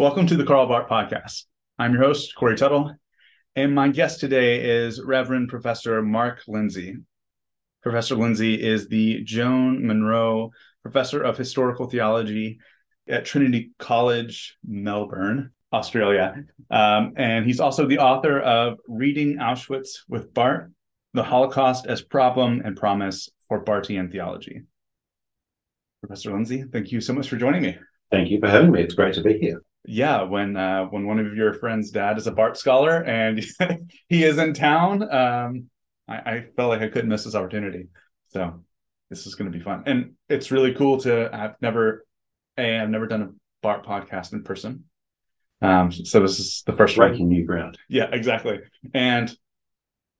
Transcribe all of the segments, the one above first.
Welcome to the Karl Barth Podcast. I'm your host, Corey Tuttle, and my guest today is Reverend Professor Mark Lindsay. Professor Lindsay is the Joan Munro Professor of Historical Theology at Trinity College, Melbourne, Australia. Um, and he's also the author of Reading Auschwitz with Barth The Holocaust as Problem and Promise for Barthian Theology. Professor Lindsay, thank you so much for joining me. Thank you for having me. It's great to be here. Yeah, when uh, when one of your friends' dad is a Barth scholar and he is in town, um, I, I felt like I couldn't miss this opportunity. So this is going to be fun, and it's really cool to. I've never, a, I've never done a Barth podcast in person, um, so this is the first breaking new ground. Yeah, exactly, and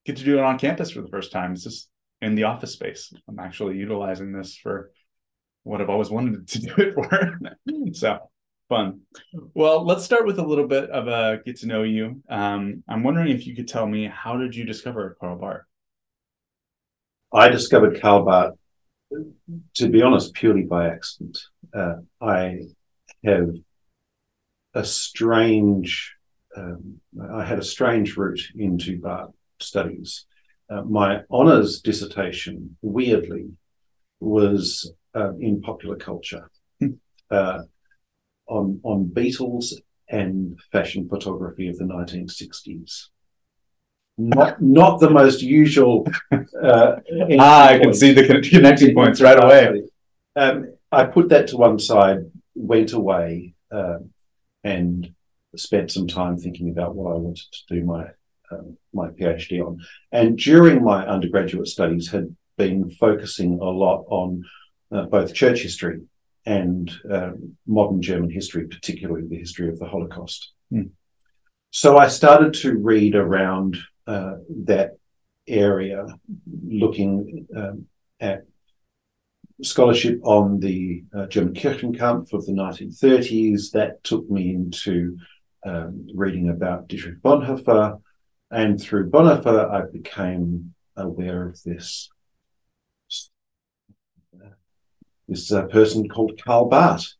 get to do it on campus for the first time. It's just in the office space. I'm actually utilizing this for what I've always wanted to do it for. so fun. Well, let's start with a little bit of a get to know you. Um, I'm wondering if you could tell me how did you discover Karl Barth? I discovered Karl Barth, to be honest, purely by accident. Uh, I have a strange, um, I had a strange route into Barth studies. Uh, my honours dissertation, weirdly, was uh, in popular culture hmm. uh, on on Beatles and fashion photography of the 1960s. Not not the most usual. Uh, ah, I can see the connecting points right away. Um, I put that to one side, went away, uh, and spent some time thinking about what I wanted to do my um, my PhD on. And during my undergraduate studies, had been focusing a lot on uh, both church history and um, modern German history, particularly the history of the Holocaust. Mm. So I started to read around uh, that area, looking um, at scholarship on the uh, German Kirchenkampf of the 1930s. That took me into um, reading about Dietrich Bonhoeffer. And through Bonhoeffer, I became aware of this this uh, person called Karl Barth.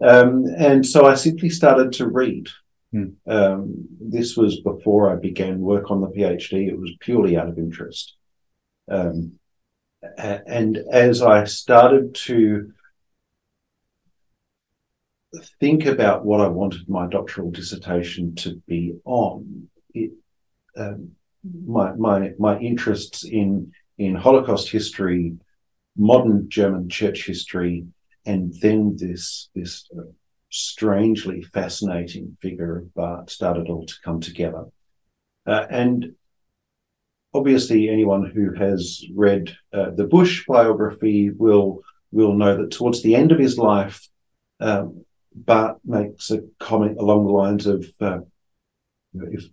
Um, and so I simply started to read. Hmm. Um, this was before I began work on the PhD. It was purely out of interest. Um, and as I started to think about what I wanted my doctoral dissertation to be on, it, um, my, my, my interests in, in Holocaust history modern German church history, and then this this uh, strangely fascinating figure of Barth started all to come together. Uh, and obviously, anyone who has read uh, the Busch biography will will know that towards the end of his life, um, Barth makes a comment along the lines of, uh, "If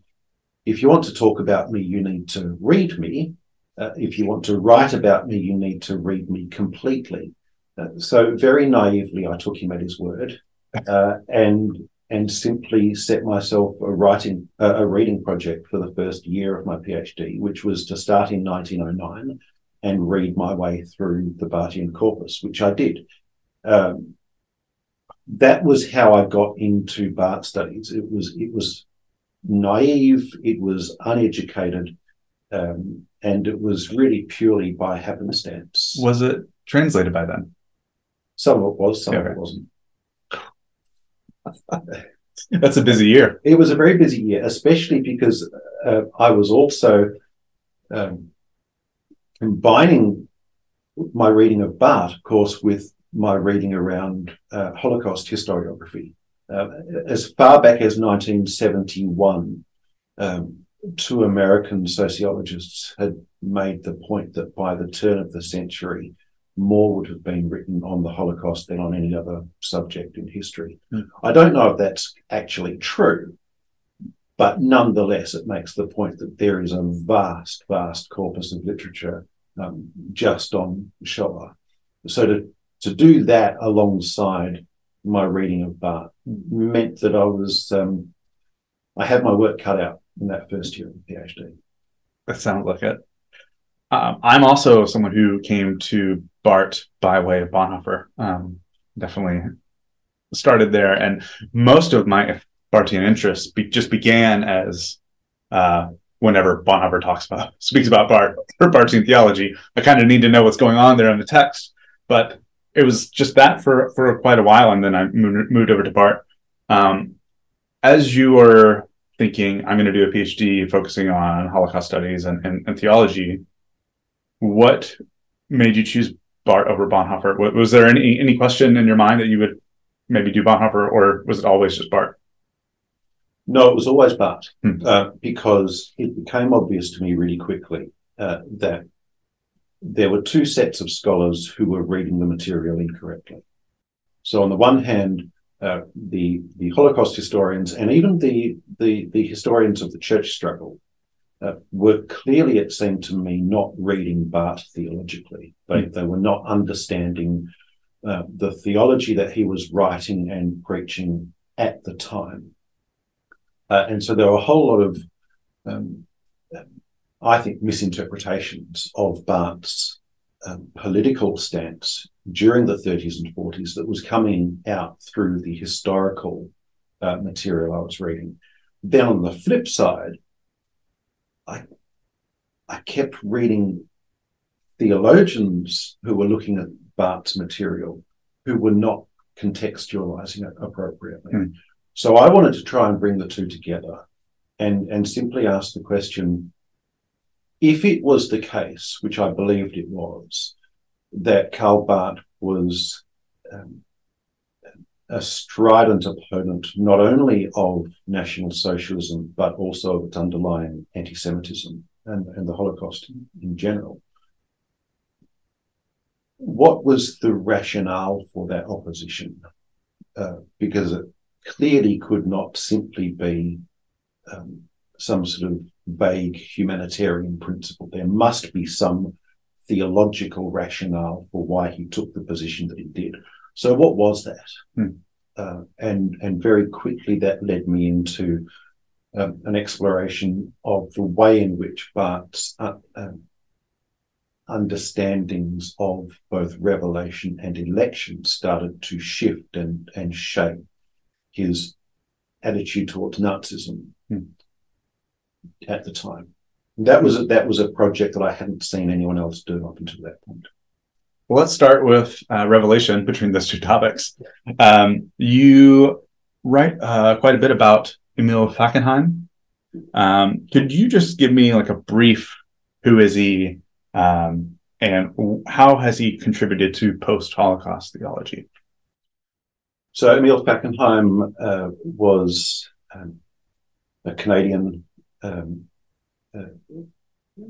if you want to talk about me, you need to read me." Uh, if you want to write about me, you need to read me completely. Uh, so very naively, I took him at his word, uh, and and simply set myself a writing a reading project for the first year of my PhD, which was to start in 1909 and read my way through the Barthian corpus, which I did. Um, that was how I got into Barth studies. It was it was naive, it was uneducated, um, and it was really purely by happenstance. Was it translated by then? Some of it was, some yeah, of it wasn't. That's a busy year. It was a very busy year, especially because uh, I was also um, combining my reading of Barth, of course, with my reading around uh, Holocaust historiography. Uh, as far back as 1971, um, two American sociologists had made the point that by the turn of the century, more would have been written on the Holocaust than on any other subject in history. Mm. I don't know if that's actually true, but nonetheless, it makes the point that there is a vast, vast corpus of literature um, just on Shoah. So to, to do that alongside my reading of Barth meant that I was, um, I had my work cut out in that first year of the PhD. That sounds like it. Um, I'm also someone who came to Barth by way of Bonhoeffer. Um, definitely started there, and most of my Barthian interests be, just began as uh, whenever Bonhoeffer talks about speaks about Barth or Barthian theology, I kind of need to know what's going on there in the text. But it was just that for for quite a while, and then I moved, moved over to Barth. Um, as you were thinking, I'm going to do a PhD focusing on Holocaust studies and, and, and theology, what made you choose Barth over Bonhoeffer? Was there any any question in your mind that you would maybe do Bonhoeffer, or was it always just Barth? No, it was always Barth Hmm. uh, because it became obvious to me really quickly uh, that there were two sets of scholars who were reading the material incorrectly. So, on the one hand, uh, the the Holocaust historians and even the the, the historians of the church struggle uh, were clearly, it seemed to me, not reading Barth theologically. They they were not understanding uh, the theology that he was writing and preaching at the time. Uh, and so there were a whole lot of, um, I think, misinterpretations of Barth's um, political stance during the 30s and 40s that was coming out through the historical uh, material I was reading. Then on the flip side, I I kept reading theologians who were looking at Barth's material who were not contextualizing it appropriately. Hmm. So I wanted to try and bring the two together and, and simply ask the question if it was the case, which I believed it was, that Karl Barth was um, a strident opponent not only of National Socialism, but also of its underlying anti Semitism and, and the Holocaust in, in general. What was the rationale for that opposition? Uh, because it clearly could not simply be um, some sort of vague humanitarian principle. There must be some theological rationale for why he took the position that he did. So, what was that? Hmm. Uh, and and very quickly that led me into um, an exploration of the way in which Barth's uh, um, understandings of both revelation and election started to shift and and shape his attitude towards Nazism Hmm. At the time. That was that was a project that I hadn't seen anyone else do up until that point. Well, let's start with uh, Revelation between those two topics. Um, you write uh, quite a bit about Emil Fackenheim. Um, could you just give me like a brief who is he um, and how has he contributed to post Holocaust theology? So Emil Fackenheim uh, was um, a Canadian um,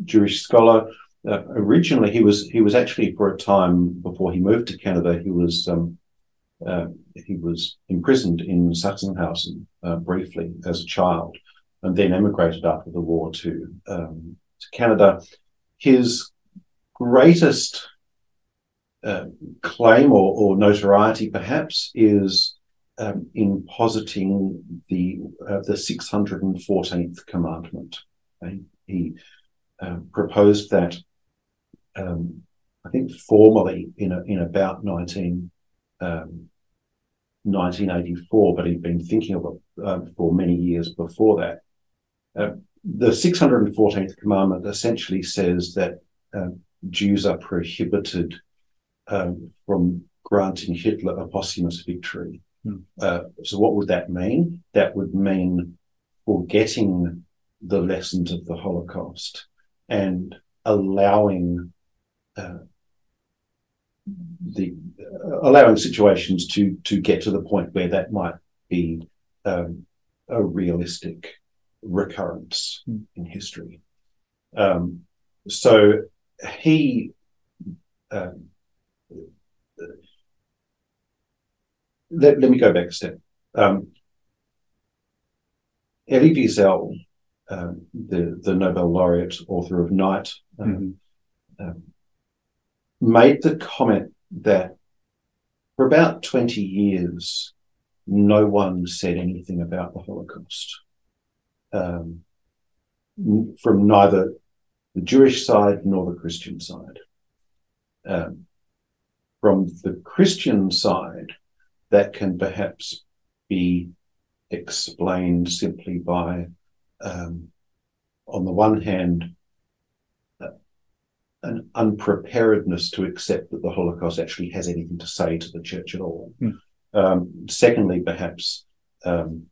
Jewish scholar. Uh, originally, he was he was actually for a time before he moved to Canada. He was um, uh, he was imprisoned in Sachsenhausen uh, briefly as a child, and then emigrated after the war to um, to Canada. His greatest uh, claim or, or notoriety, perhaps, is um, in positing the uh, the six hundred and fourteenth commandment. He, he uh, proposed that, um, I think, formally in a, in about nineteen. Um, 1984, but he'd been thinking of it uh, for many years before that. Uh, the 614th commandment essentially says that uh, Jews are prohibited um, from granting Hitler a posthumous victory. Uh, so, what would that mean? That would mean forgetting the lessons of the Holocaust and allowing uh, the uh, allowing situations to to get to the point where that might be um, a realistic recurrence Hmm. in history. Um, so he um, let, let me go back a step. Um, Elie Wiesel, um, the, the Nobel laureate, author of Night, um, um, made the comment that for about 20 years, no one said anything about the Holocaust. Um, from neither the Jewish side nor the Christian side. Um, from the Christian side, that can perhaps be explained simply by, um, on the one hand, uh, an unpreparedness to accept that the Holocaust actually has anything to say to the church at all. Mm. Um, secondly, perhaps um,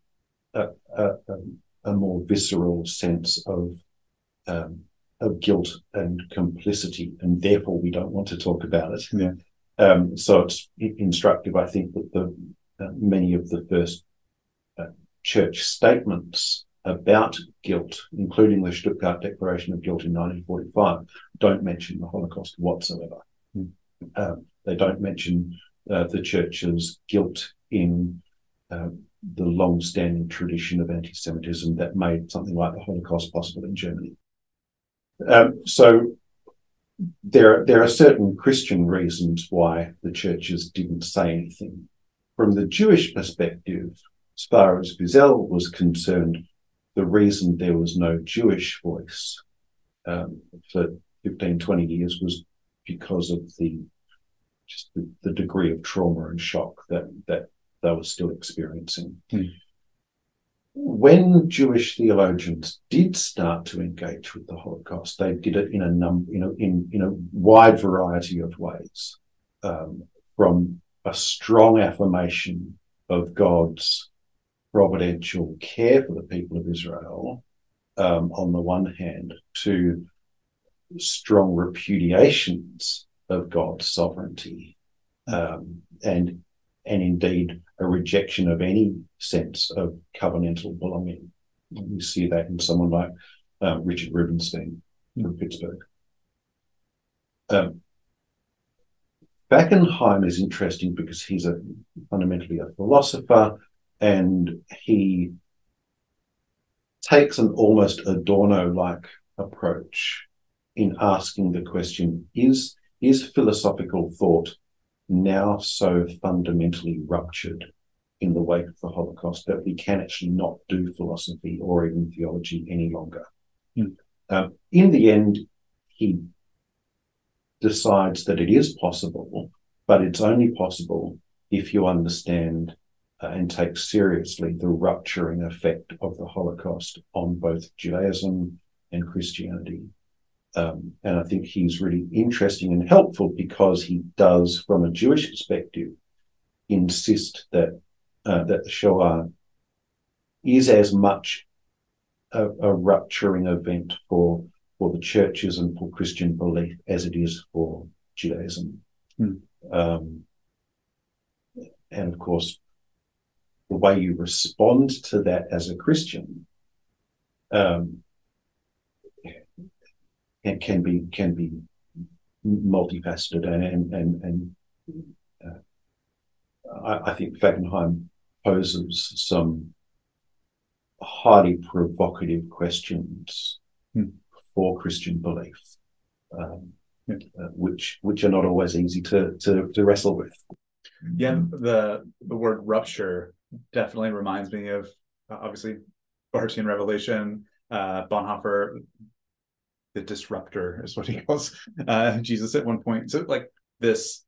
a, a, a, more visceral sense of um, of guilt and complicity, and therefore we don't want to talk about it. Yeah. Um, so it's instructive, I think, that the uh, many of the first uh, church statements about guilt, including the Stuttgart Declaration of Guilt in 1945, don't mention the Holocaust whatsoever. Mm. Um, they don't mention uh, the church's guilt in uh, the long-standing tradition of anti-Semitism that made something like the Holocaust possible in Germany. Um, so there, there are certain Christian reasons why the churches didn't say anything. From the Jewish perspective, as far as Wiesel was concerned, the reason there was no Jewish voice um, for 15, 20 years was because of the just the, the, degree of trauma and shock that that they were still experiencing. Mm when Jewish theologians did start to engage with the Holocaust, they did it in a number, you know, in in a wide variety of ways, um, from a strong affirmation of God's providential care for the people of Israel, um, on the one hand, to strong repudiations of God's sovereignty, um, and and indeed a rejection of any sense of covenantal belonging. You see that in someone like um, Richard Rubenstein from Pittsburgh. Um, is interesting because he's a fundamentally a philosopher and he takes an almost Adorno-like approach in asking the question, is, is philosophical thought now so fundamentally ruptured in the wake of the Holocaust that we can actually not do philosophy or even theology any longer. Mm. Um, in the end, he decides that it is possible, but it's only possible if you understand uh, and take seriously the rupturing effect of the Holocaust on both Judaism and Christianity. Um, and I think he's really interesting and helpful because he does, from a Jewish perspective, insist that uh, that the Shoah is as much a, a, rupturing event for for the churches and for Christian belief as it is for Judaism. Hmm. Um, and of course, the way you respond to that as a Christian um, can, can be can be multifaceted and and and uh, I, I, think Fackenheim poses some highly provocative questions hmm. for Christian belief, um, yeah. uh, which which are not always easy to to, to wrestle with. Yeah, the the word rupture definitely reminds me of uh, obviously Barthian Revelation, uh, Bonhoeffer the disruptor is what he calls uh, Jesus at one point. So like this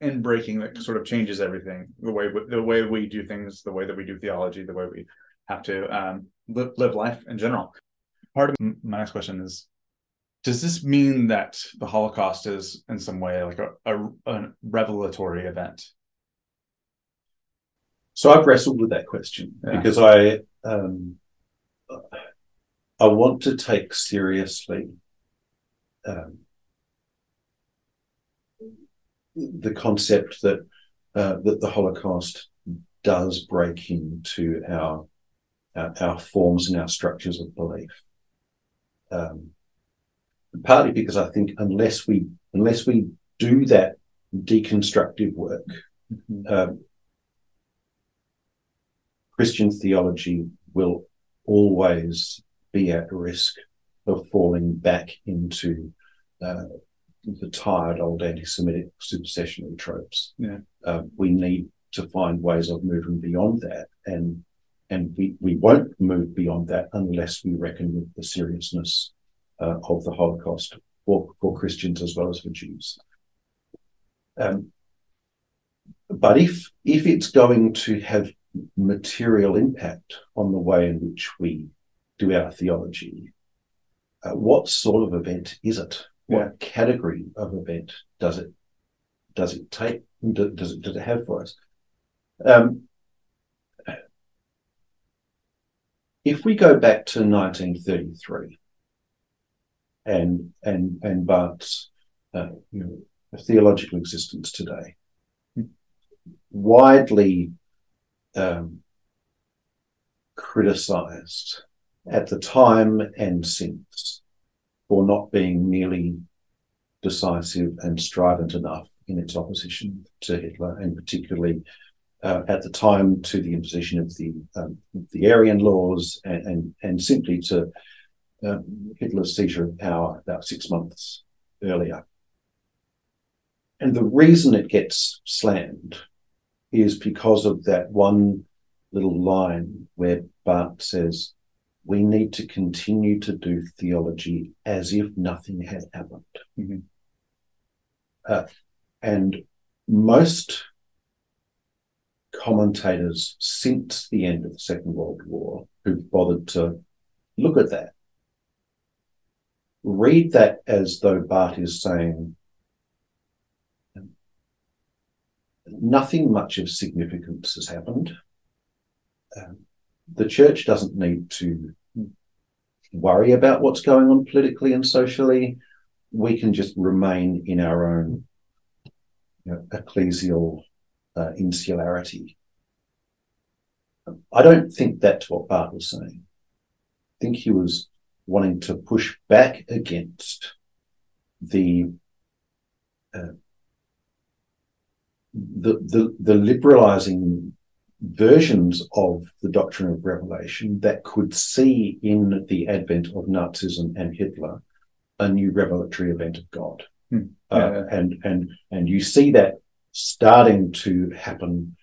in breaking that sort of changes everything the way the way we do things, the way that we do theology, the way we have to um, live, live life in general. Part of my next question is: Does this mean that the Holocaust is in some way like a, a, a revelatory event? So I've wrestled with that question yeah. because I um, I want to take seriously um, the concept that uh, that the Holocaust does break into our, our, our forms and our structures of belief. Um, partly because I think unless we unless we do that deconstructive work, mm-hmm. um, Christian theology will always be at risk of falling back into uh, the tired old anti-Semitic supersessionary tropes. Yeah. Uh, we need to find ways of moving beyond that, and and we, we won't move beyond that unless we reckon with the seriousness uh, of the Holocaust for, for Christians as well as for Jews. Um, but if if it's going to have material impact on the way in which we do our theology. Uh, what sort of event is it? What yeah. category of event does it does it take? Does it does it have for us? Um, if we go back to 1933 and and and Barth's uh, you know, theological existence today, widely um, criticized at the time and since for not being nearly decisive and strident enough in its opposition to Hitler, and particularly uh, at the time to the imposition of the um, the Aryan laws and and, and simply to um, Hitler's seizure of power about six months earlier. And the reason it gets slammed is because of that one little line where Barth says, we need to continue to do theology as if nothing had happened. Mm-hmm. Uh, and most commentators since the end of the Second World War who've bothered to look at that read that as though Barth is saying nothing much of significance has happened. Um, the church doesn't need to worry about what's going on politically and socially. We can just remain in our own you know, ecclesial uh, insularity. I don't think that's what Barth was saying. I think he was wanting to push back against the uh, the, the, the liberalizing versions of the doctrine of revelation that could see in the advent of Nazism and Hitler a new revelatory event of God. Hmm. Uh, yeah. And and and you see that starting to happen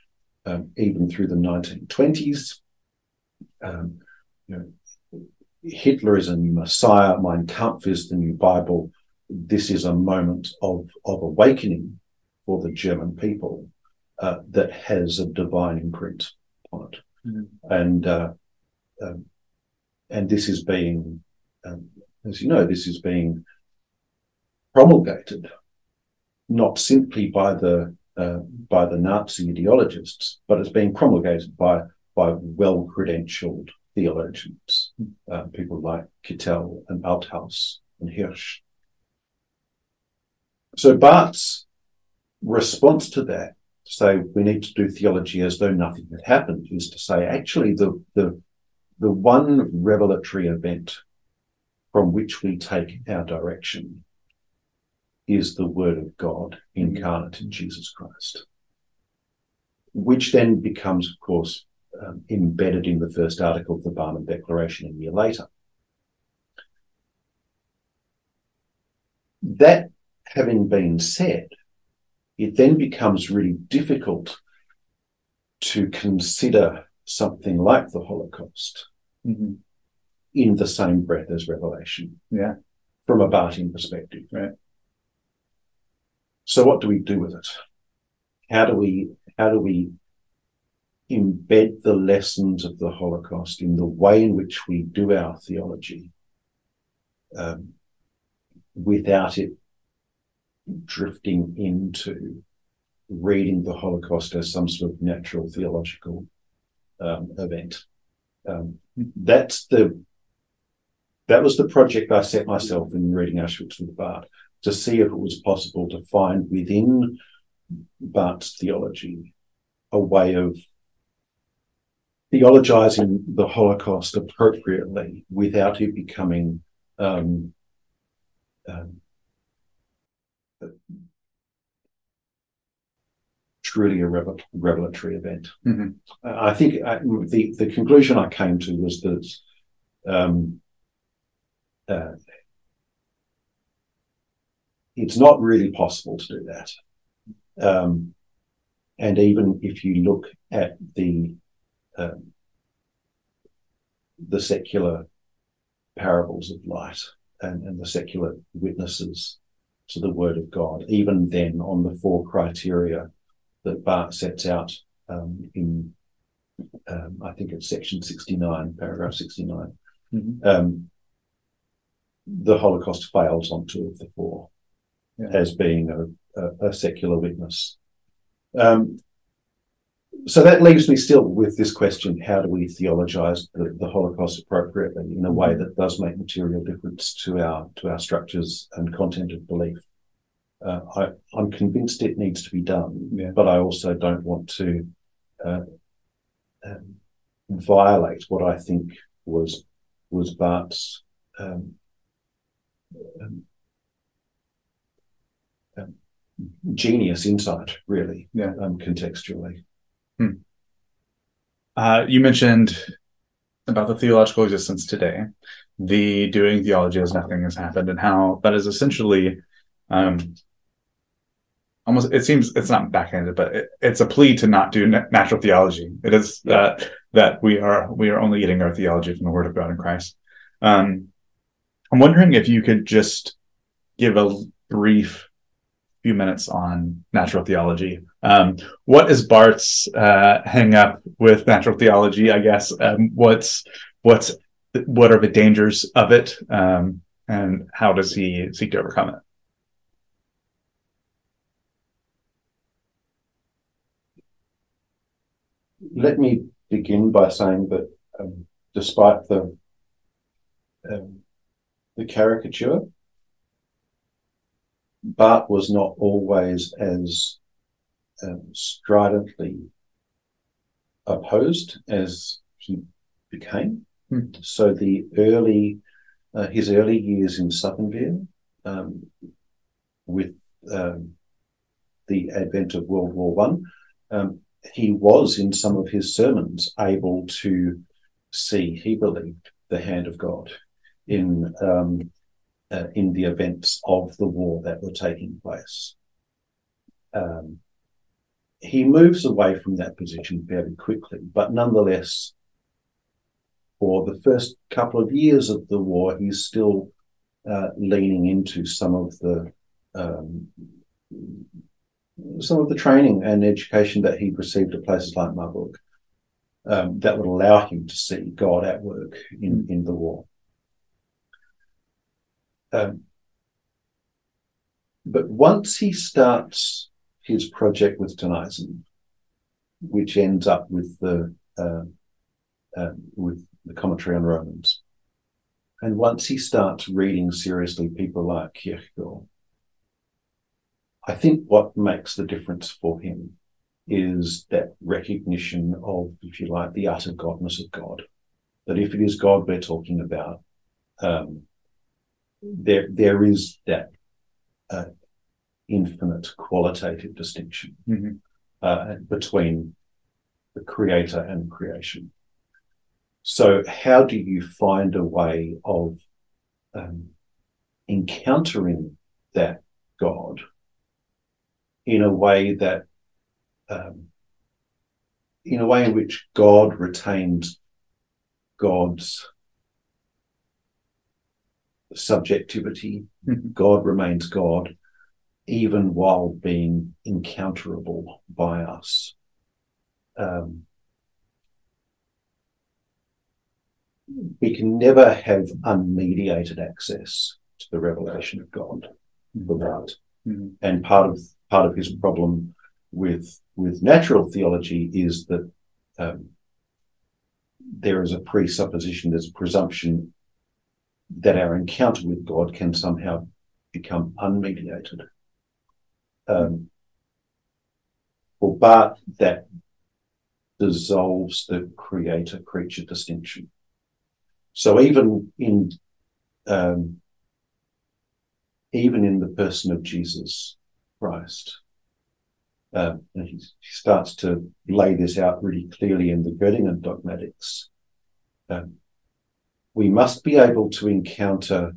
um, even through the 1920s. Um, you know, Hitler is a new Messiah. Mein Kampf is the new Bible. This is a moment of of awakening for the German people uh, that has a divine imprint on it. Mm-hmm. And uh, um, and this is being, um, as you know, this is being promulgated not simply by the uh, by the Nazi ideologists, but it's being promulgated by by well credentialed theologians, uh, people like Kittel and Althaus and Hirsch. So Barth's response to that, to say we need to do theology as though nothing had happened, is to say actually the the the one revelatory event from which we take our direction is the Word of God incarnate in Jesus Christ, which then becomes, of course, um, embedded in the first article of the Barmen Declaration a year later. That having been said, it then becomes really difficult to consider something like the Holocaust mm-hmm. in the same breath as Revelation. Yeah. From a Barthian perspective. Right. So what do we do with it? How do we how do we embed the lessons of the Holocaust in the way in which we do our theology um, without it drifting into reading the Holocaust as some sort of natural theological um, event. Um, that's the that was the project I set myself in reading Auschwitz with Barth to see if it was possible to find within Barth's theology a way of theologizing the Holocaust appropriately without it becoming um, um, truly a revelatory event. Mm-hmm. I think I, the the conclusion I came to was that um, uh, it's not really possible to do that. Um, and even if you look at the uh, the secular parables of light and, and the secular witnesses to the word of God, even then on the four criteria that Barth sets out um, in um, I think it's section 69, paragraph 69. Mhm. Um, the Holocaust fails on two of the four Yeah. as being a, a, a secular witness. Um, so that leaves me still with this question how do we theologize the, the Holocaust appropriately in a way that does make material difference to our to our structures and content of belief? Uh, I, I'm convinced it needs to be done, Yeah. but I also don't want to uh, um, violate what I think was was Barth's um, um, um, genius insight, really, Yeah. um, contextually. Uh, you mentioned about the theological existence today, the doing theology as nothing has happened, and how that is essentially um, almost, it seems it's not backhanded, but it, it's a plea to not do na- natural theology. It is that that we are we are only getting our theology from the Word of God in Christ. Um, I'm wondering if you could just give a brief few minutes on natural theology. Um, what is Barth's uh, hang up with natural theology? I guess um, what's what's what are the dangers of it, um, and how does he seek to overcome it? Let me begin by saying that um, despite the um, the caricature, Barth was not always as um, stridently opposed as he became. Hmm. So the early, uh, his early years in Safenwil, um, with um, the advent of World War One, um, he was in some of his sermons able to see, he believed, the hand of God in um, uh, in the events of the war that were taking place. Um, he moves away from that position fairly quickly, but nonetheless, for the first couple of years of the war, he's still uh, leaning into some of the um, some of the training and education that he received at places like Marburg um, that would allow him to see God at work in, in the war. Um, but once he starts his project with Thurneysen, which ends up with the uh, uh, with the commentary on Romans, and once he starts reading seriously people like Kierkegaard, I think what makes the difference for him is that recognition of, if you like, the utter godness of God. That if it is God we're talking about, um, there there is that uh, infinite qualitative distinction Mhm. uh, between the creator and creation. So, how do you find a way of um, encountering that God in a way that, um, in a way in which God retains God's subjectivity, Mhm. God remains God, even while being encounterable by us. Um, we can never have unmediated access to the revelation of God without. Mhm. And part of part of his problem with with natural theology is that um, there is a presupposition, there's a presumption that our encounter with God can somehow become unmediated. Um, for that dissolves the creator creature distinction. So even in um, even in the person of Jesus Christ, um, and he, he starts to lay this out really clearly in the Göttingen dogmatics. Um, we must be able to encounter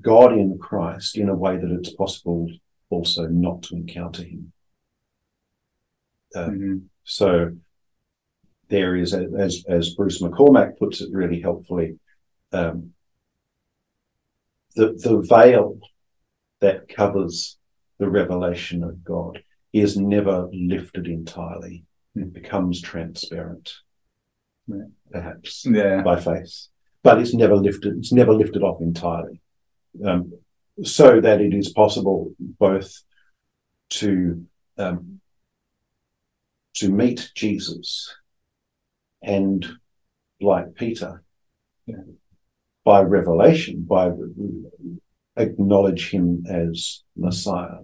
God in Christ in a way that it's possible also not to encounter Him. Um, Mhm. so there is, a, as as Bruce McCormack puts it really helpfully, um, the the veil that covers the revelation of God He is never lifted entirely. It becomes transparent. yeah. perhaps yeah. by faith, but it's never lifted. It's never lifted off entirely, um, so that it is possible both to um, to meet Jesus and, like Peter, yeah. by revelation, by acknowledge him as Messiah.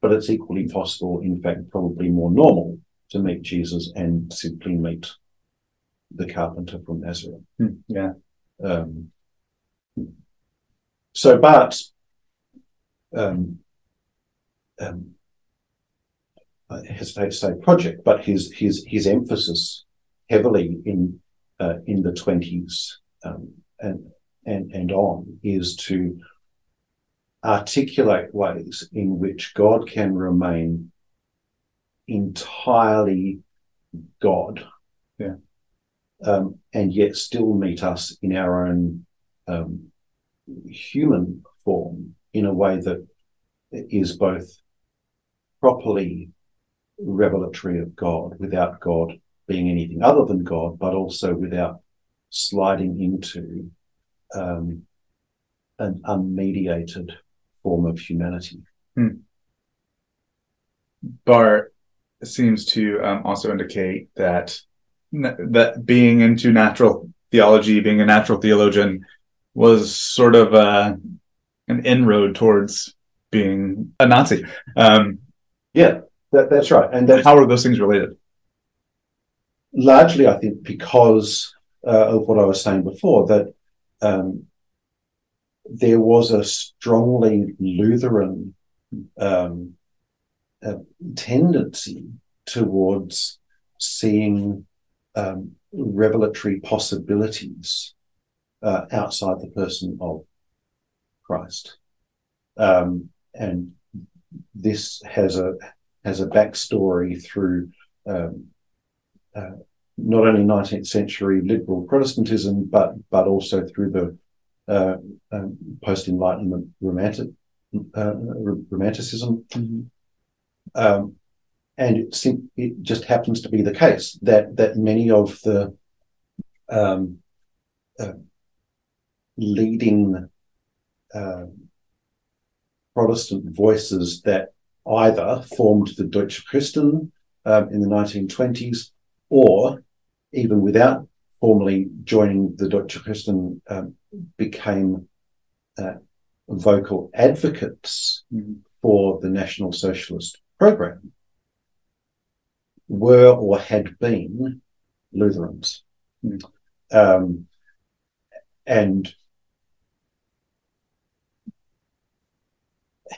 But it's equally possible, in fact, probably more normal to meet Jesus and simply meet the carpenter from Nazareth. Hmm, yeah. Um, so, but um, um, I hesitate to say project, but his his his emphasis heavily in uh, in the twenties um, and and and on is to articulate ways in which God can remain entirely God, yeah, um, and yet still meet us in our own um, human form in a way that is both properly revelatory of God without God being anything other than God, but also without sliding into um, an unmediated form of humanity. Hmm. Barth seems to um, also indicate that that being into natural theology, being a natural theologian, was sort of uh, an inroad towards being a Nazi. Um, yeah, that, that's right. And that's, how are those things related? Largely, I think, because uh, of what I was saying before, that um, there was a strongly Lutheran um, tendency towards seeing um, revelatory possibilities uh, outside the person of Christ. Um, and this has a has a backstory through um, uh, not only 19th century liberal Protestantism, but but also through the uh, um, post Enlightenment romantic uh, romanticism. Mm-hmm. Um, and it, it, just happens to be the case that that many of the um, uh, leading uh, Protestant voices that either formed the Deutsche Christen um, in the 1920s or even without formally joining the Deutsche Christen um, became uh, vocal advocates mm-hmm. for the National Socialist program were or had been Lutherans. Mm. Um, and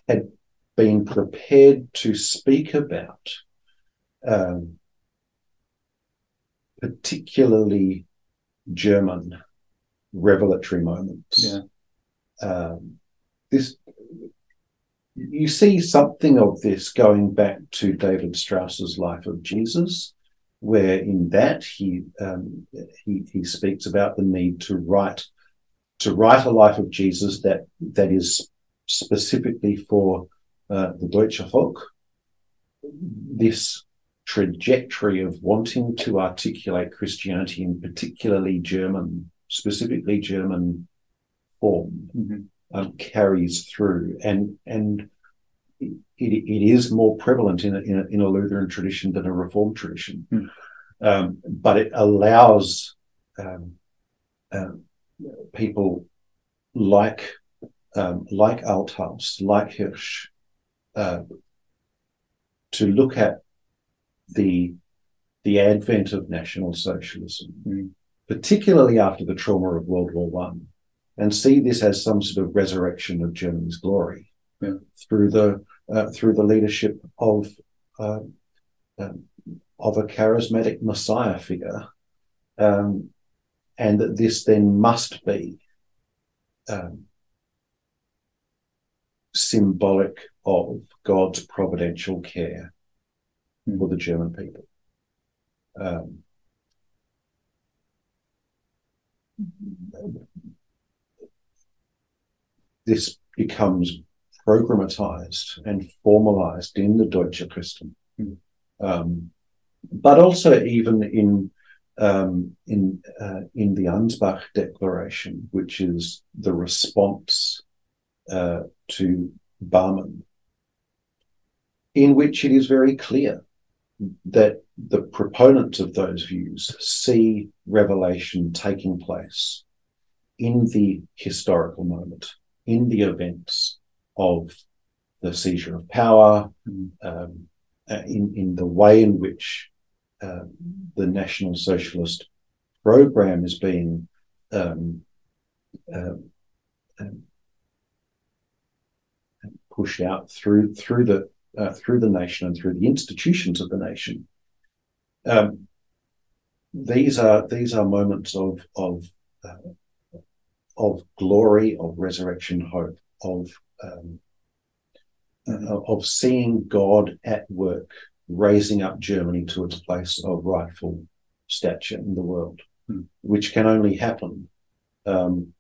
had been prepared to speak about um, particularly German revelatory moments. Yeah. Um, this you see something of this going back to David Strauss's Life of Jesus, where in that he um, he, he speaks about the need to write to write a life of Jesus that that is specifically for uh, the Deutsche Volk, this trajectory of wanting to articulate Christianity in particularly German, specifically German form, mm-hmm. um, carries through, and and it, it is more prevalent in a, in a, in a Lutheran tradition than a Reformed tradition, mm. um, but it allows um, uh, people like um, like Althaus, like Hirsch, uh, to look at the the advent of National Socialism, mm. particularly after the trauma of World War One, and see this as some sort of resurrection of Germany's glory yeah. through the uh, through the leadership of uh, um, of a charismatic Messiah figure, um, and that this then must be um, symbolic of God's providential care. For the German people. Um, this becomes programmatized and formalized in the Deutsche Christen, mm. um, but also even in um, in uh, in the Ansbach Declaration, which is the response uh, to Barmen, in which it is very clear that the proponents of those views see revelation taking place in the historical moment, in the events of the seizure of power, mm. um, uh, in, in the way in which uh, the National Socialist program is being um, uh, um, pushed out through through the uh, through the nation and through the institutions of the nation. Um, these are these are moments of of uh, of glory, of resurrection, hope, of um, uh, of seeing God at work, raising up Germany to its place of rightful stature in the world, mm. which can only happen um,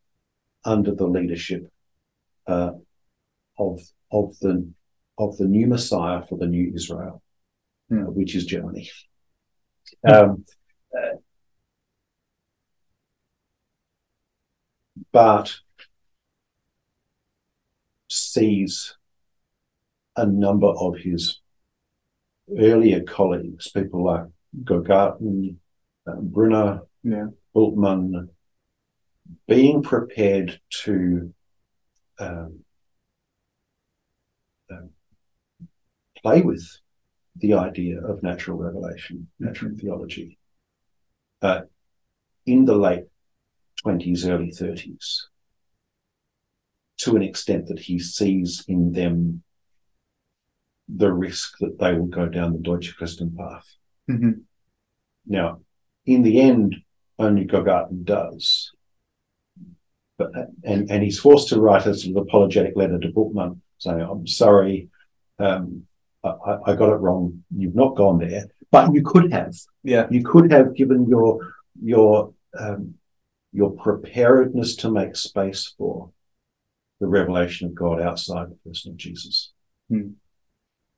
under the leadership uh, of of the of the new Messiah for the new Israel, mm. which is Germany. Um, uh, but sees a number of his earlier colleagues, people like Gogarten, uh, Brunner, yeah. Bultmann, being prepared to um, uh, play with the idea of natural revelation, natural theology, uh, in the late 20s, early 30s, to an extent that he sees in them the risk that they will go down the Deutsche Christen path. Mm-hmm. Now, in the end, only Gogarten does. But, and, and he's forced to write a sort of apologetic letter to Bultmann saying, I'm sorry, um, I, I, got it wrong. You've not gone there, but you could have. Yeah, you could have given your your um, your preparedness to make space for the revelation of God outside the person of Jesus. Hmm.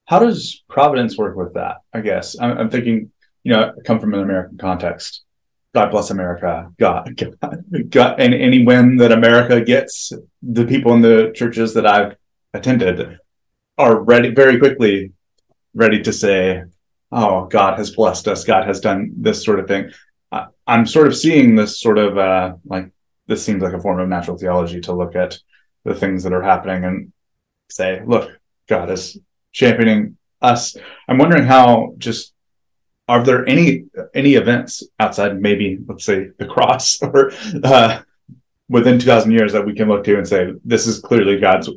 How does providence work with that? I guess I'm, I'm, thinking, you know, I come from an American context. God bless America. God, God, God, and any win that America gets, the people in the churches that I've attended are ready very quickly, ready to say, "Oh, God has blessed us. God has done this sort of thing." I, I'm sort of seeing this sort of uh, like this seems like a form of natural theology to look at the things that are happening and say, "Look, God is championing us. I'm wondering how just are there any any events outside maybe let's say the cross or uh, within 2000 years that we can look to and say this is clearly God's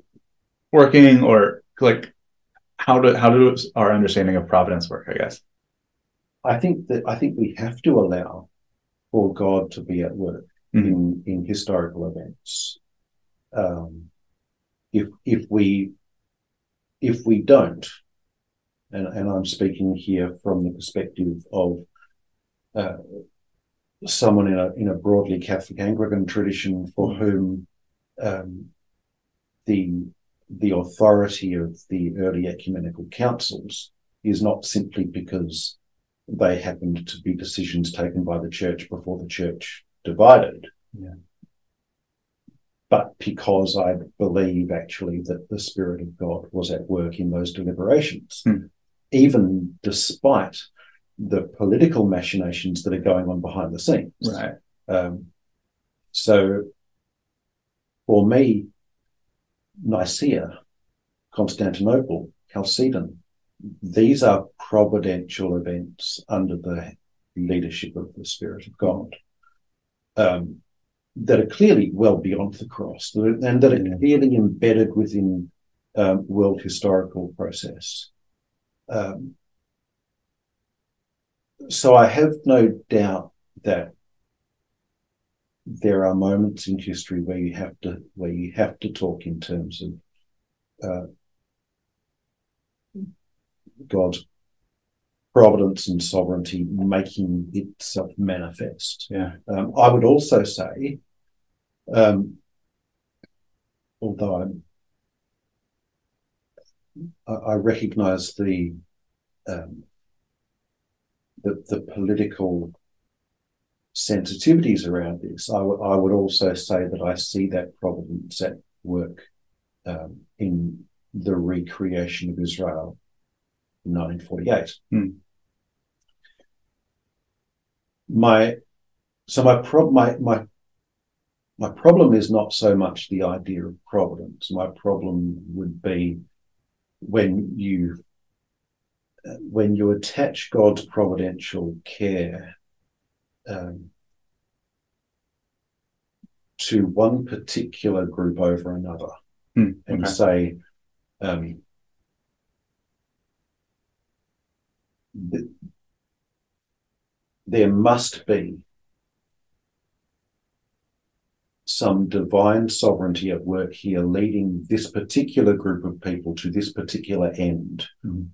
working or like how do how does our understanding of providence work? I guess. I think that I think we have to allow for God to be at work mm-hmm. in in historical events. Um, if if we if we don't, and, and I'm speaking here from the perspective of uh, someone in a in a broadly Catholic Anglican tradition for whom um, the the authority of the early ecumenical councils is not simply because they happened to be decisions taken by the church before the church divided. Yeah but because I believe actually that the Spirit of God was at work in those deliberations, hmm. even despite the political machinations that are going on behind the scenes. Right. Um, so for me, Nicaea, Constantinople, Chalcedon, these are providential events under the leadership of the Spirit of God. Um, that are clearly well beyond the cross and that are clearly embedded within um, world historical process. Um, so I have no doubt that there are moments in history where you have to where you have to talk in terms of uh, God's providence and sovereignty making itself manifest. Yeah. Um, I would also say um, although I'm, I, I recognise the, um, the the political sensitivities around this, I would I would also say that I see that providence at work um, in the recreation of Israel in 1948. Hmm. My so my prob my my my problem is not so much the idea of providence. My problem would be when you when you attach God's providential care um, to one particular group over another Hmm, and okay. say um, th- there must be some divine sovereignty at work here leading this particular group of people to this particular end Mhm.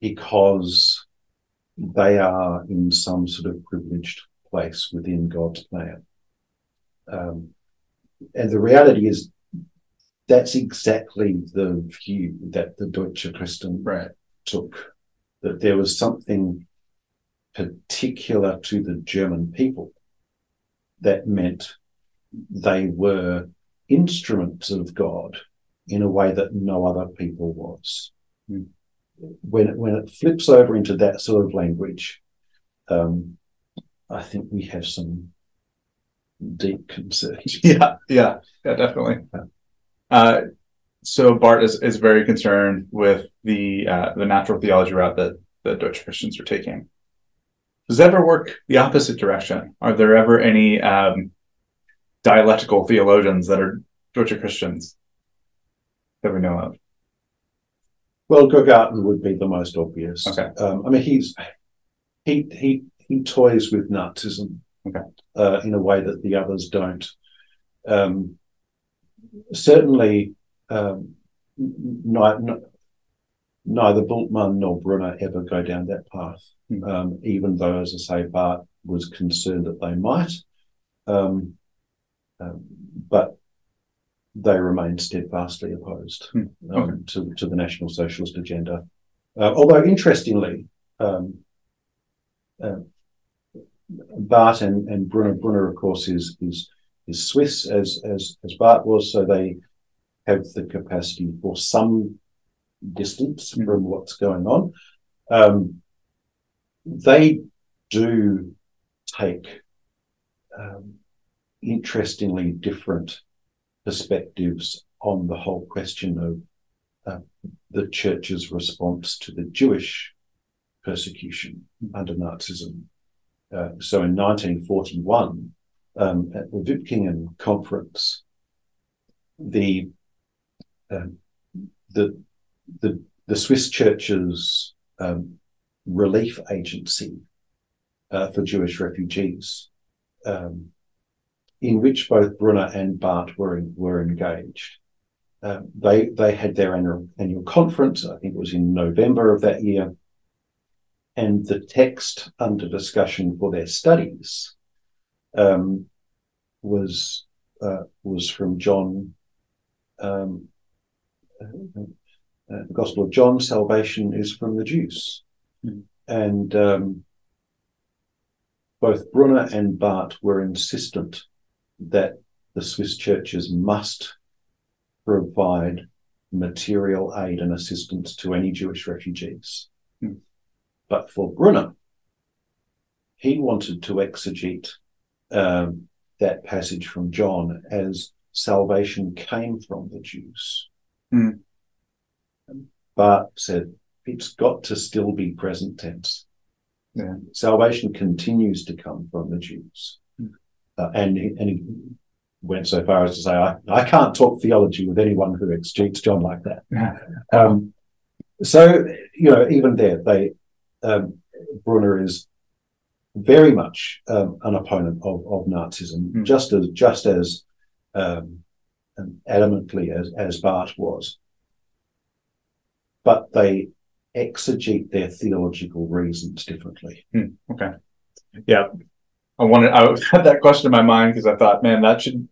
because they are in some sort of privileged place within God's plan. Um, and the reality is that's exactly the view that the Deutsche Christen Right. took, that there was something particular to the German people that meant they were instruments of God in a way that no other people was. Hmm. When it, when it flips over into that sort of language, um, I think we have some deep concerns. Yeah, yeah, yeah, definitely. Uh, so Barth is, is very concerned with the uh, the natural theology route that the Deutsche Christians are taking. Does ever work the opposite direction? Are there ever any um, dialectical theologians that are Deutsche Christians that we know of? Well, Gogarten would be the most obvious. Okay. Um, I mean, he's he he he toys with Nazism Okay. uh, in a way that the others don't. Um, certainly, um, n- n- neither Bultmann nor Brunner ever go down that path. Hmm. Um, even though, as I say, Barth was concerned that they might, um, um, but they remain steadfastly opposed Hmm. um, Okay. to, to the National Socialist agenda. Uh, although interestingly, um, uh, Barth and, and Brunner, Brunner, of course, is is is Swiss as as as Barth was, so they have the capacity for some distance Mhm. from what's going on. Um, they do take um, interestingly different perspectives on the whole question of uh, the church's response to the Jewish persecution under Nazism. Uh, so in 1941, um, at the Wipkingen conference, the um, the the the Swiss church's um, relief agency uh, for Jewish refugees, um, in which both Brunner and Barth were were engaged. Uh, they they had their annual annual conference. I think it was in November of that year, and the text under discussion for their studies um, was uh, was from John. Um, uh, uh, the Gospel of John, salvation is from the Jews. Hmm. And um, both Brunner and Barth were insistent that the Swiss churches must provide material aid and assistance to any Jewish refugees. Hmm. But for Brunner, he wanted to exegete um, that passage from John as salvation came from the Jews. Hmm. But said it's got to still be present tense. Yeah. Salvation continues to come from the Jews. Uh, and, and he went so far as to say, I, I can't talk theology with anyone who exegetes John like that. Um, so, you know, even there, they, um, Brunner is very much um, an opponent of, of Nazism, Hmm. just as just as um, adamantly as as Barth was. But they exegete their theological reasons differently. Okay. Yeah. I wanted I had that question in my mind because I thought, man, that should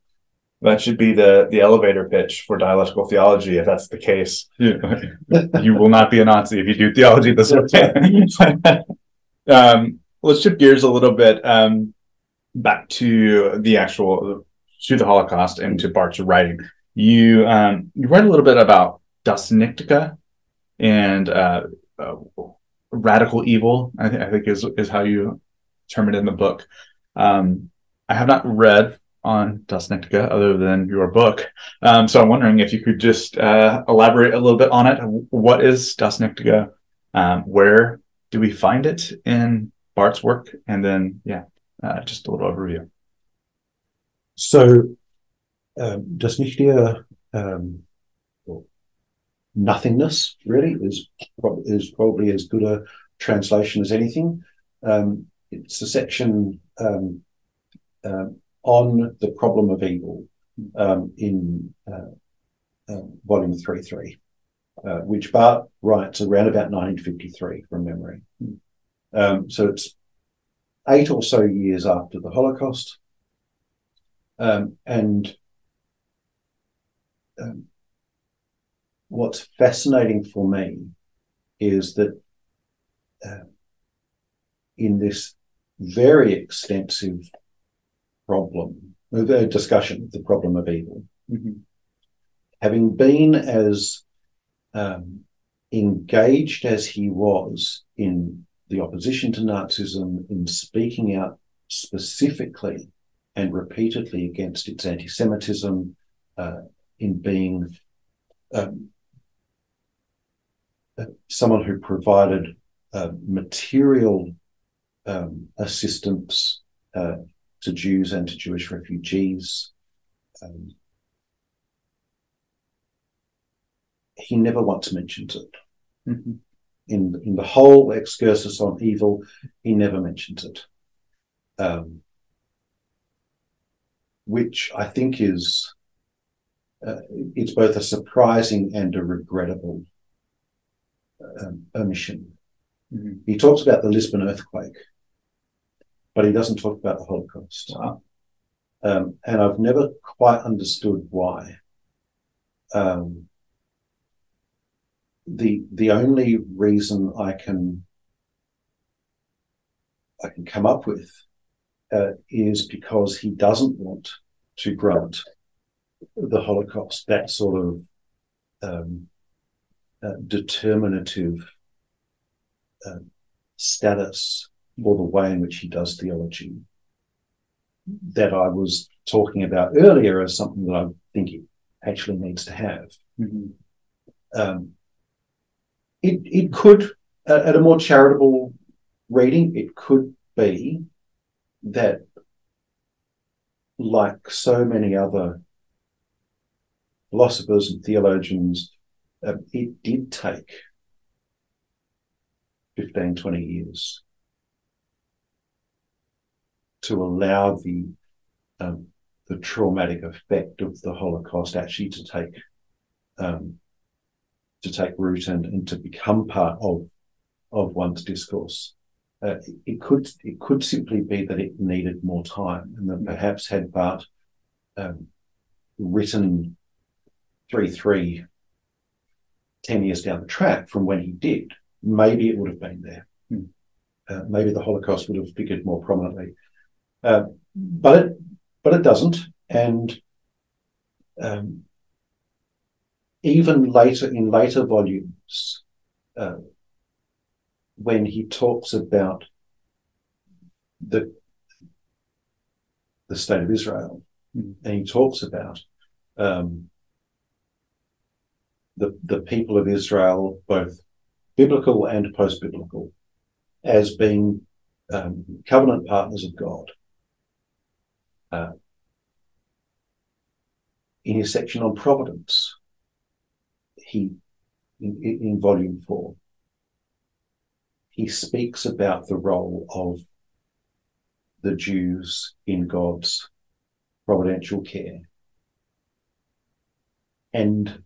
that should be the the elevator pitch for dialectical theology if that's the case. you will not be a Nazi if you do theology this way. um, let's shift gears a little bit um, back to the actual to the Holocaust and to Barth's writing. You um, you write a little bit about Das Nichtige and uh, uh, radical evil. I, th- I, think is is how you term it in the book. Um, I have not read on Das Nichtige other than your book, um, so I'm wondering if you could just uh, elaborate a little bit on it. What is Das Nichtige? Um, where do we find it in Barth's work? And then, yeah, uh, just a little overview. So, um, Das Nichtige, um, nothingness really is is probably as good a translation as anything. Um, it's a section um, um, on the problem of evil um, in uh, uh, volume three three, uh, which Barth writes around about 1953 from memory. Um, so it's eight or so years after the Holocaust, um, and what's fascinating for me is that uh, in this very extensive problem, a discussion of the problem of evil, mm-hmm. having been as um, engaged as he was in the opposition to Nazism, in speaking out specifically and repeatedly against its anti Semitism, uh, in being um, someone who provided uh, material um, assistance uh, to Jews and to Jewish refugees. Um, he never once mentions it. Mm-hmm. In, in the whole excursus on evil, he never mentions it. Um, which I think is uh, it's both a surprising and a regrettable um, omission. Mm-hmm. He talks about the Lisbon earthquake, but he doesn't talk about the Holocaust. Wow. Um, and I've never quite understood why. Um, the the only reason I can I can come up with uh, is because he doesn't want to grant the Holocaust that sort of um, uh, determinative uh, status for the way in which he does theology that I was talking about earlier as something that I think it actually needs to have. Mm-hmm. Um, it it could uh, at a more charitable reading, it could be that, like so many other philosophers and theologians um, it did take 15, 20 years to allow the um, the traumatic effect of the Holocaust actually to take um, to take root and, and to become part of of one's discourse. Uh, it could it could simply be that it needed more time, and that perhaps had Barth um, written three three 10 years down the track from when he did, maybe it would have been there. Hmm. Uh, maybe the Holocaust would have figured more prominently. Uh, but it, but it doesn't. And um, even later in later volumes, uh, when he talks about the the state of Israel, mm. and he talks about um, the, the people of Israel, both biblical and post biblical, as being um, covenant partners of God. Uh, in his section on providence, he, in, in volume four, he speaks about the role of the Jews in God's providential care. And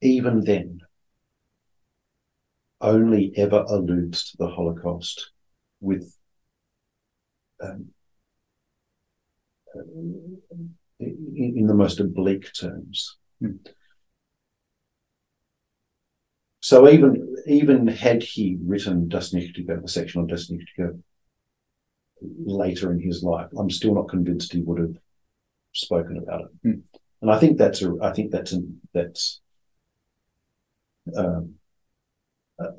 even then, only ever alludes to the Holocaust with um, in, in, the most oblique terms. Hmm. so even even had he written Das Nichtige, the section on Das Nichtige, later in his life, I'm still not convinced he would have spoken about it. Hmm. And I think that's a, I think that's a, that's, um, uh,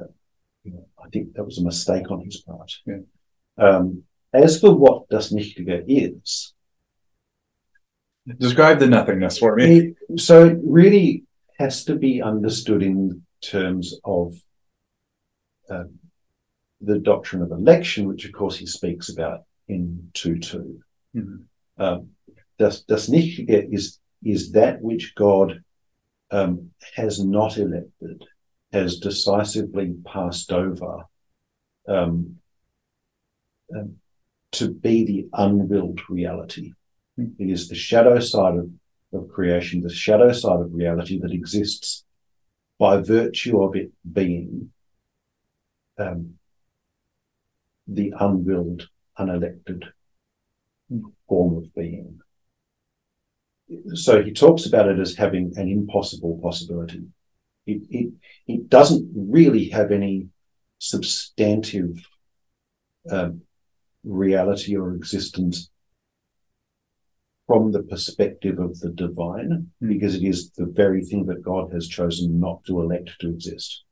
uh, you know, I think that was a mistake on his part. Yeah. Um, as for what Das Nichtige is, Describe the nothingness for me. it, so it really has to be understood in terms of um, the doctrine of election, which of course he speaks about in 2.2. Mhm. Um, das, das Nichtige is, is that which God um, has not elected, has decisively passed over um, um, to be the unwilled reality. Hmm. It is the shadow side of, of creation, the shadow side of reality that exists by virtue of it being um, the unwilled, unelected form of being. So he talks about it as having an impossible possibility. It, it, it doesn't really have any substantive um, reality or existence from the perspective of the divine, Mm. because it is the very thing that God has chosen not to elect to exist.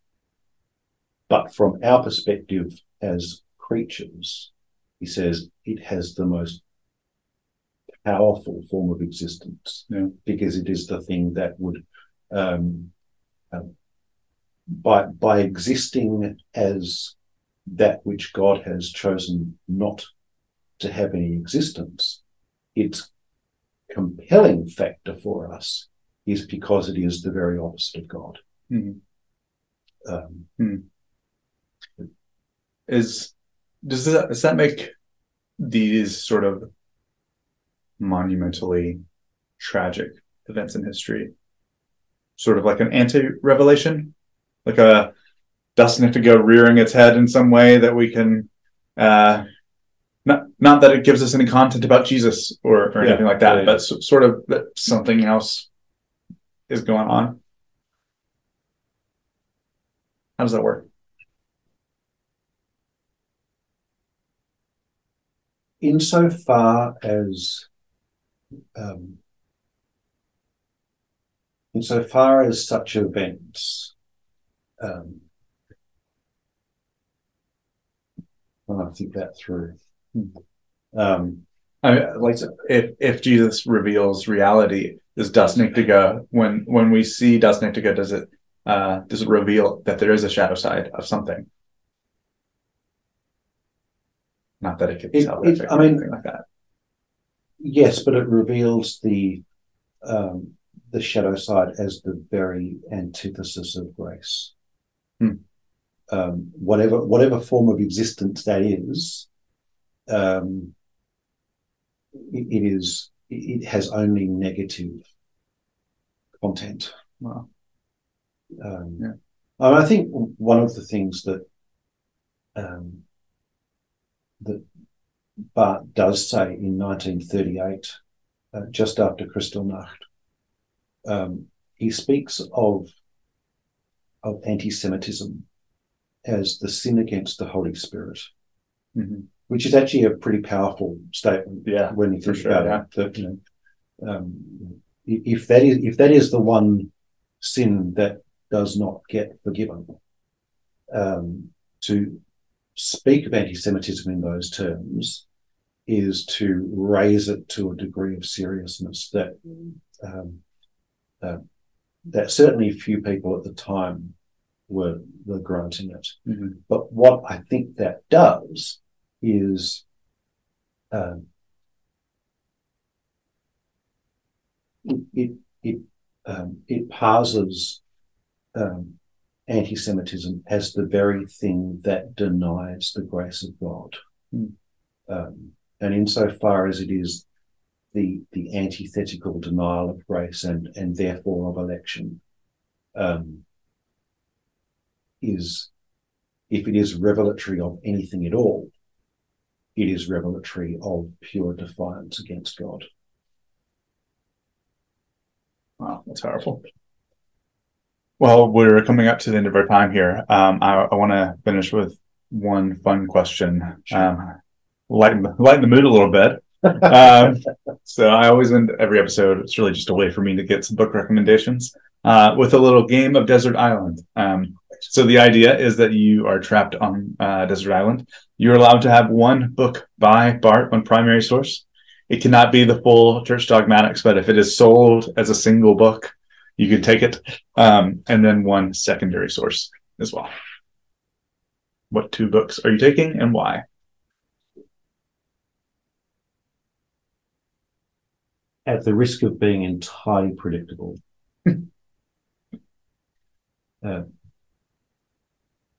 But from our perspective as creatures, he says it has the most powerful form of existence Yeah. because it is the thing that would, um, um, by by existing as that which God has chosen not to have any existence, its compelling factor for us is because it is the very opposite of God. Mhm. Um, Is does that does that make these sort of monumentally tragic events in history sort of like an anti-revelation, like a Das go rearing its head in some way that we can uh not not that it gives us any content about Jesus or, or Yeah, anything like that, yeah, yeah. but s- sort of that something else is going on. How does that work? insofar as um, insofar as such events um, when I think that through um, I mean, like if if Jesus reveals reality, does Das Nichtige when when we see Das Nichtige, does it uh does it reveal that there is a shadow side of something? Not that it could be It- I mean- anything like that. yes but it reveals the um, the shadow side as the very antithesis of grace Hmm. Um, whatever whatever form of existence that is um, it, it is it has only negative content Wow. um, Yeah. I think one of the things that um, that Barth does say in 1938, uh, just after Kristallnacht, um, he speaks of of anti-Semitism as the sin against the Holy Spirit, Mhm. which is actually a pretty powerful statement Yeah, when you think sure, about yeah. it. That you know, um, if that is if that is the one sin that does not get forgiven, um, to speak of anti-Semitism in those terms is to raise it to a degree of seriousness that um, uh, that certainly few people at the time were were granting it. Mhm. But what I think that does is um, it it it, um, it parses um, anti-Semitism as the very thing that denies the grace of God, Hmm. um, and insofar as it is the the antithetical denial of grace and and therefore of election, um, is if it is revelatory of anything at all, it is revelatory of pure defiance against God. Wow, that's powerful. Well, we're coming up to the end of our time here. Um, I, I want to finish with one fun question. Um, lighten, the- lighten the mood a little bit. um, so I always end every episode. It's really just a way for me to get some book recommendations uh, with a little game of Desert Island. Um, so the idea is that you are trapped on uh, Desert Island. You're allowed to have one book by Barth one primary source. It cannot be the full Church Dogmatics, but if it is sold as a single book, you can take it, um, and then one secondary source as well. What two books are you taking and why? At the risk of being entirely predictable, uh,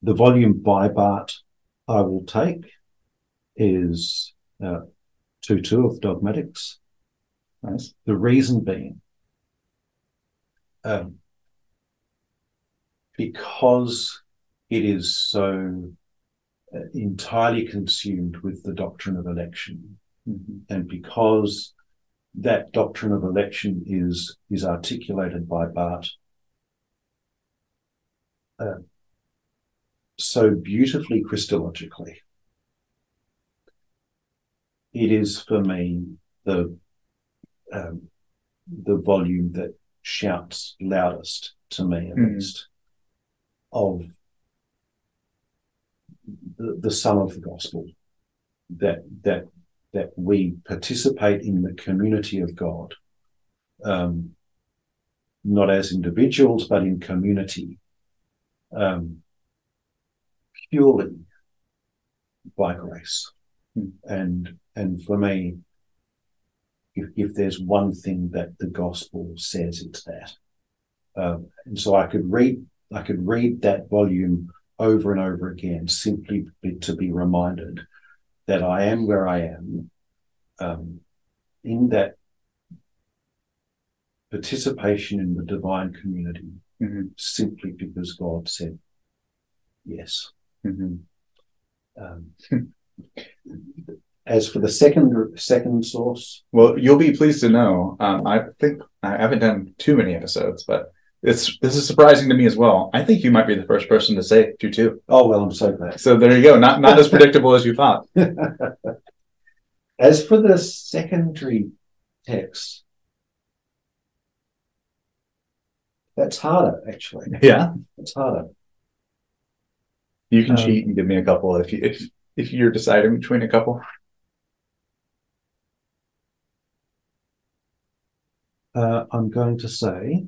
the volume by Barth I will take is uh, 2 2 of Dogmatics. Nice. The reason being, um, because it is so uh, entirely consumed with the doctrine of election, Mhm. and because that doctrine of election is is articulated by Barth uh, so beautifully Christologically, it is for me the um, the volume that shouts loudest to me, at Mhm. least, of the, the sum of the gospel that that that we participate in the community of God, um, not as individuals but in community, um, purely by grace. Hmm. And and for me, if, if there's one thing that the gospel says, it's that. Um, and so I could read I could read that volume over and over again simply to be reminded that I am where I am um, in that participation in the divine community Mhm. simply because God said yes. Mhm. Um, as for the second second source, Well, you'll be pleased to know. Um, I think I haven't done too many episodes, but it's this is surprising to me as well. I think you might be the first person to say two two. oh well, I'm so glad. So there you go. Not not as predictable as you thought. As for the secondary text, that's harder actually. Yeah, It's harder. You can Um, cheat and give me a couple if you if if you're deciding between a couple. Uh, I'm going to say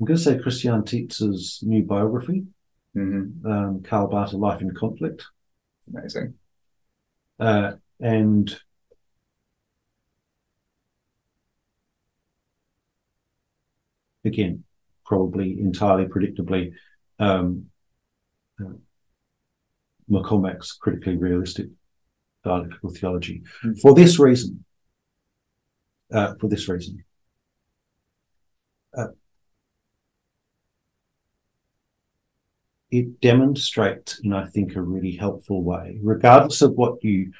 I'm going to say Christian Tietz's new biography, hmm um, Karl Barth: A, Life in Conflict. Amazing. Uh, and again, probably entirely predictably, um, uh, McCormack's critically realistic dialectical theology. Hmm. For this reason, uh, for this reason, it demonstrates in, I think, a really helpful way, regardless of what you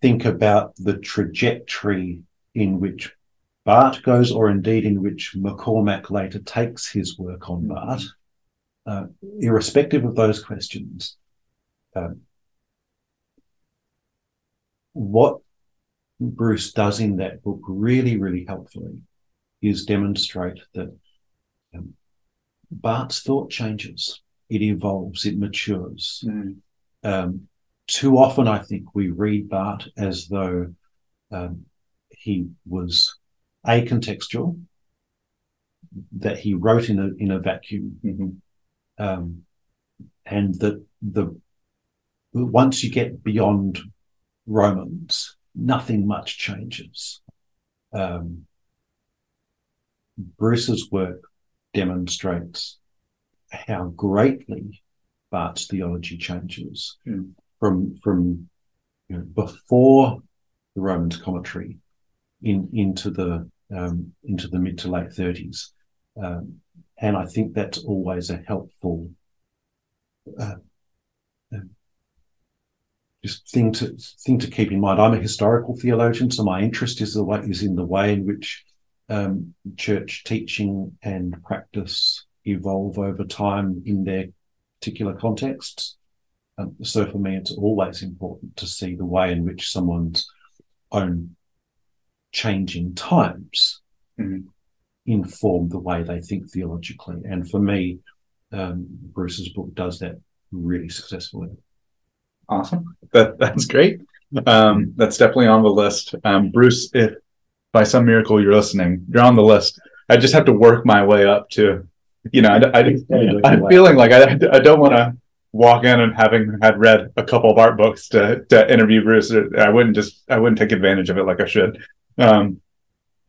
think about the trajectory in which Barth goes, or indeed in which McCormack later takes his work on Barth, uh, irrespective of those questions. Um, what Bruce does in that book really, really helpfully is demonstrate that um, Barth's thought changes, it evolves, it matures. Mm. Um, too often, I think we read Barth as though um, he was a contextual, that he wrote in a in a vacuum, Mhm. um, and that the once you get beyond Romans, nothing much changes. Um, Bruce's work demonstrates how greatly Barth's theology changes Mm. from from you know, before the Romans commentary in into the um, into the mid to late thirties, um, and I think that's always a helpful uh, um, just thing to thing to keep in mind. I'm a historical theologian, so my interest is the way is in the way in which um, church teaching and practice evolve over time in their particular contexts. Um, so for me, it's always important to see the way in which someone's own changing times mm-hmm. inform the way they think theologically. And for me, um, Bruce's book does that really successfully. Awesome. That that's great. Um, that's definitely on the list. Um, Bruce, if by some miracle you're listening, you're on the list. I just have to work my way up to, you know, I, I, am feeling like I, I don't want to walk in and having had read a couple of art books to, to interview Bruce. I wouldn't just, I wouldn't take advantage of it like I should. Um,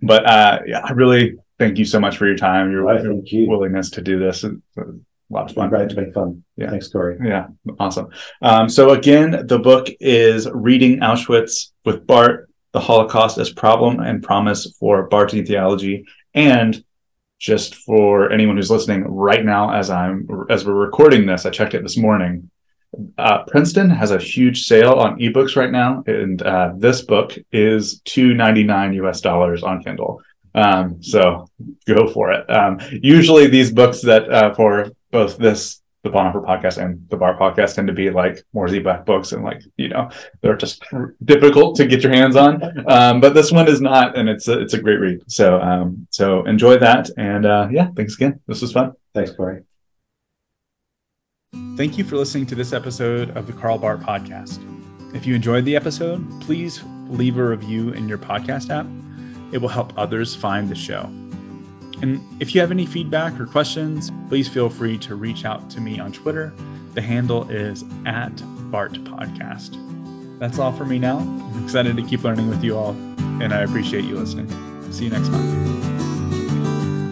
but uh, yeah, I really thank you so much for your time, your, right, your you. willingness to do this. It's a lot of fun. Great to make fun. Yeah. Thanks, Corey. Yeah. Awesome. Um, so again, the book is Reading Auschwitz with Barth, The Holocaust as Problem and Promise for Barthian Theology. And just for anyone who's listening right now, as I'm, as we're recording this, I checked it this morning. Uh, Princeton has a huge sale on ebooks right now, and uh, this book is two ninety nine US dollars on Kindle. Um, so go for it. Um, usually, these books that uh, for both this the Bonhoeffer podcast and the Barth podcast tend to be like more Z-back books, and like you know they're just difficult to get your hands on. Um, but this one is not, and it's a, it's a great read. So um, so enjoy that, and uh, yeah, thanks again. This was fun. Thanks, Corey. Thank you for listening to this episode of the Karl Barth Podcast. If you enjoyed the episode, please leave a review in your podcast app. It will help others find the show. And if you have any feedback or questions, please feel free to reach out to me on Twitter. The handle is at Barth Podcast. That's all for me now. I'm excited to keep learning with you all, and I appreciate you listening. See you next time.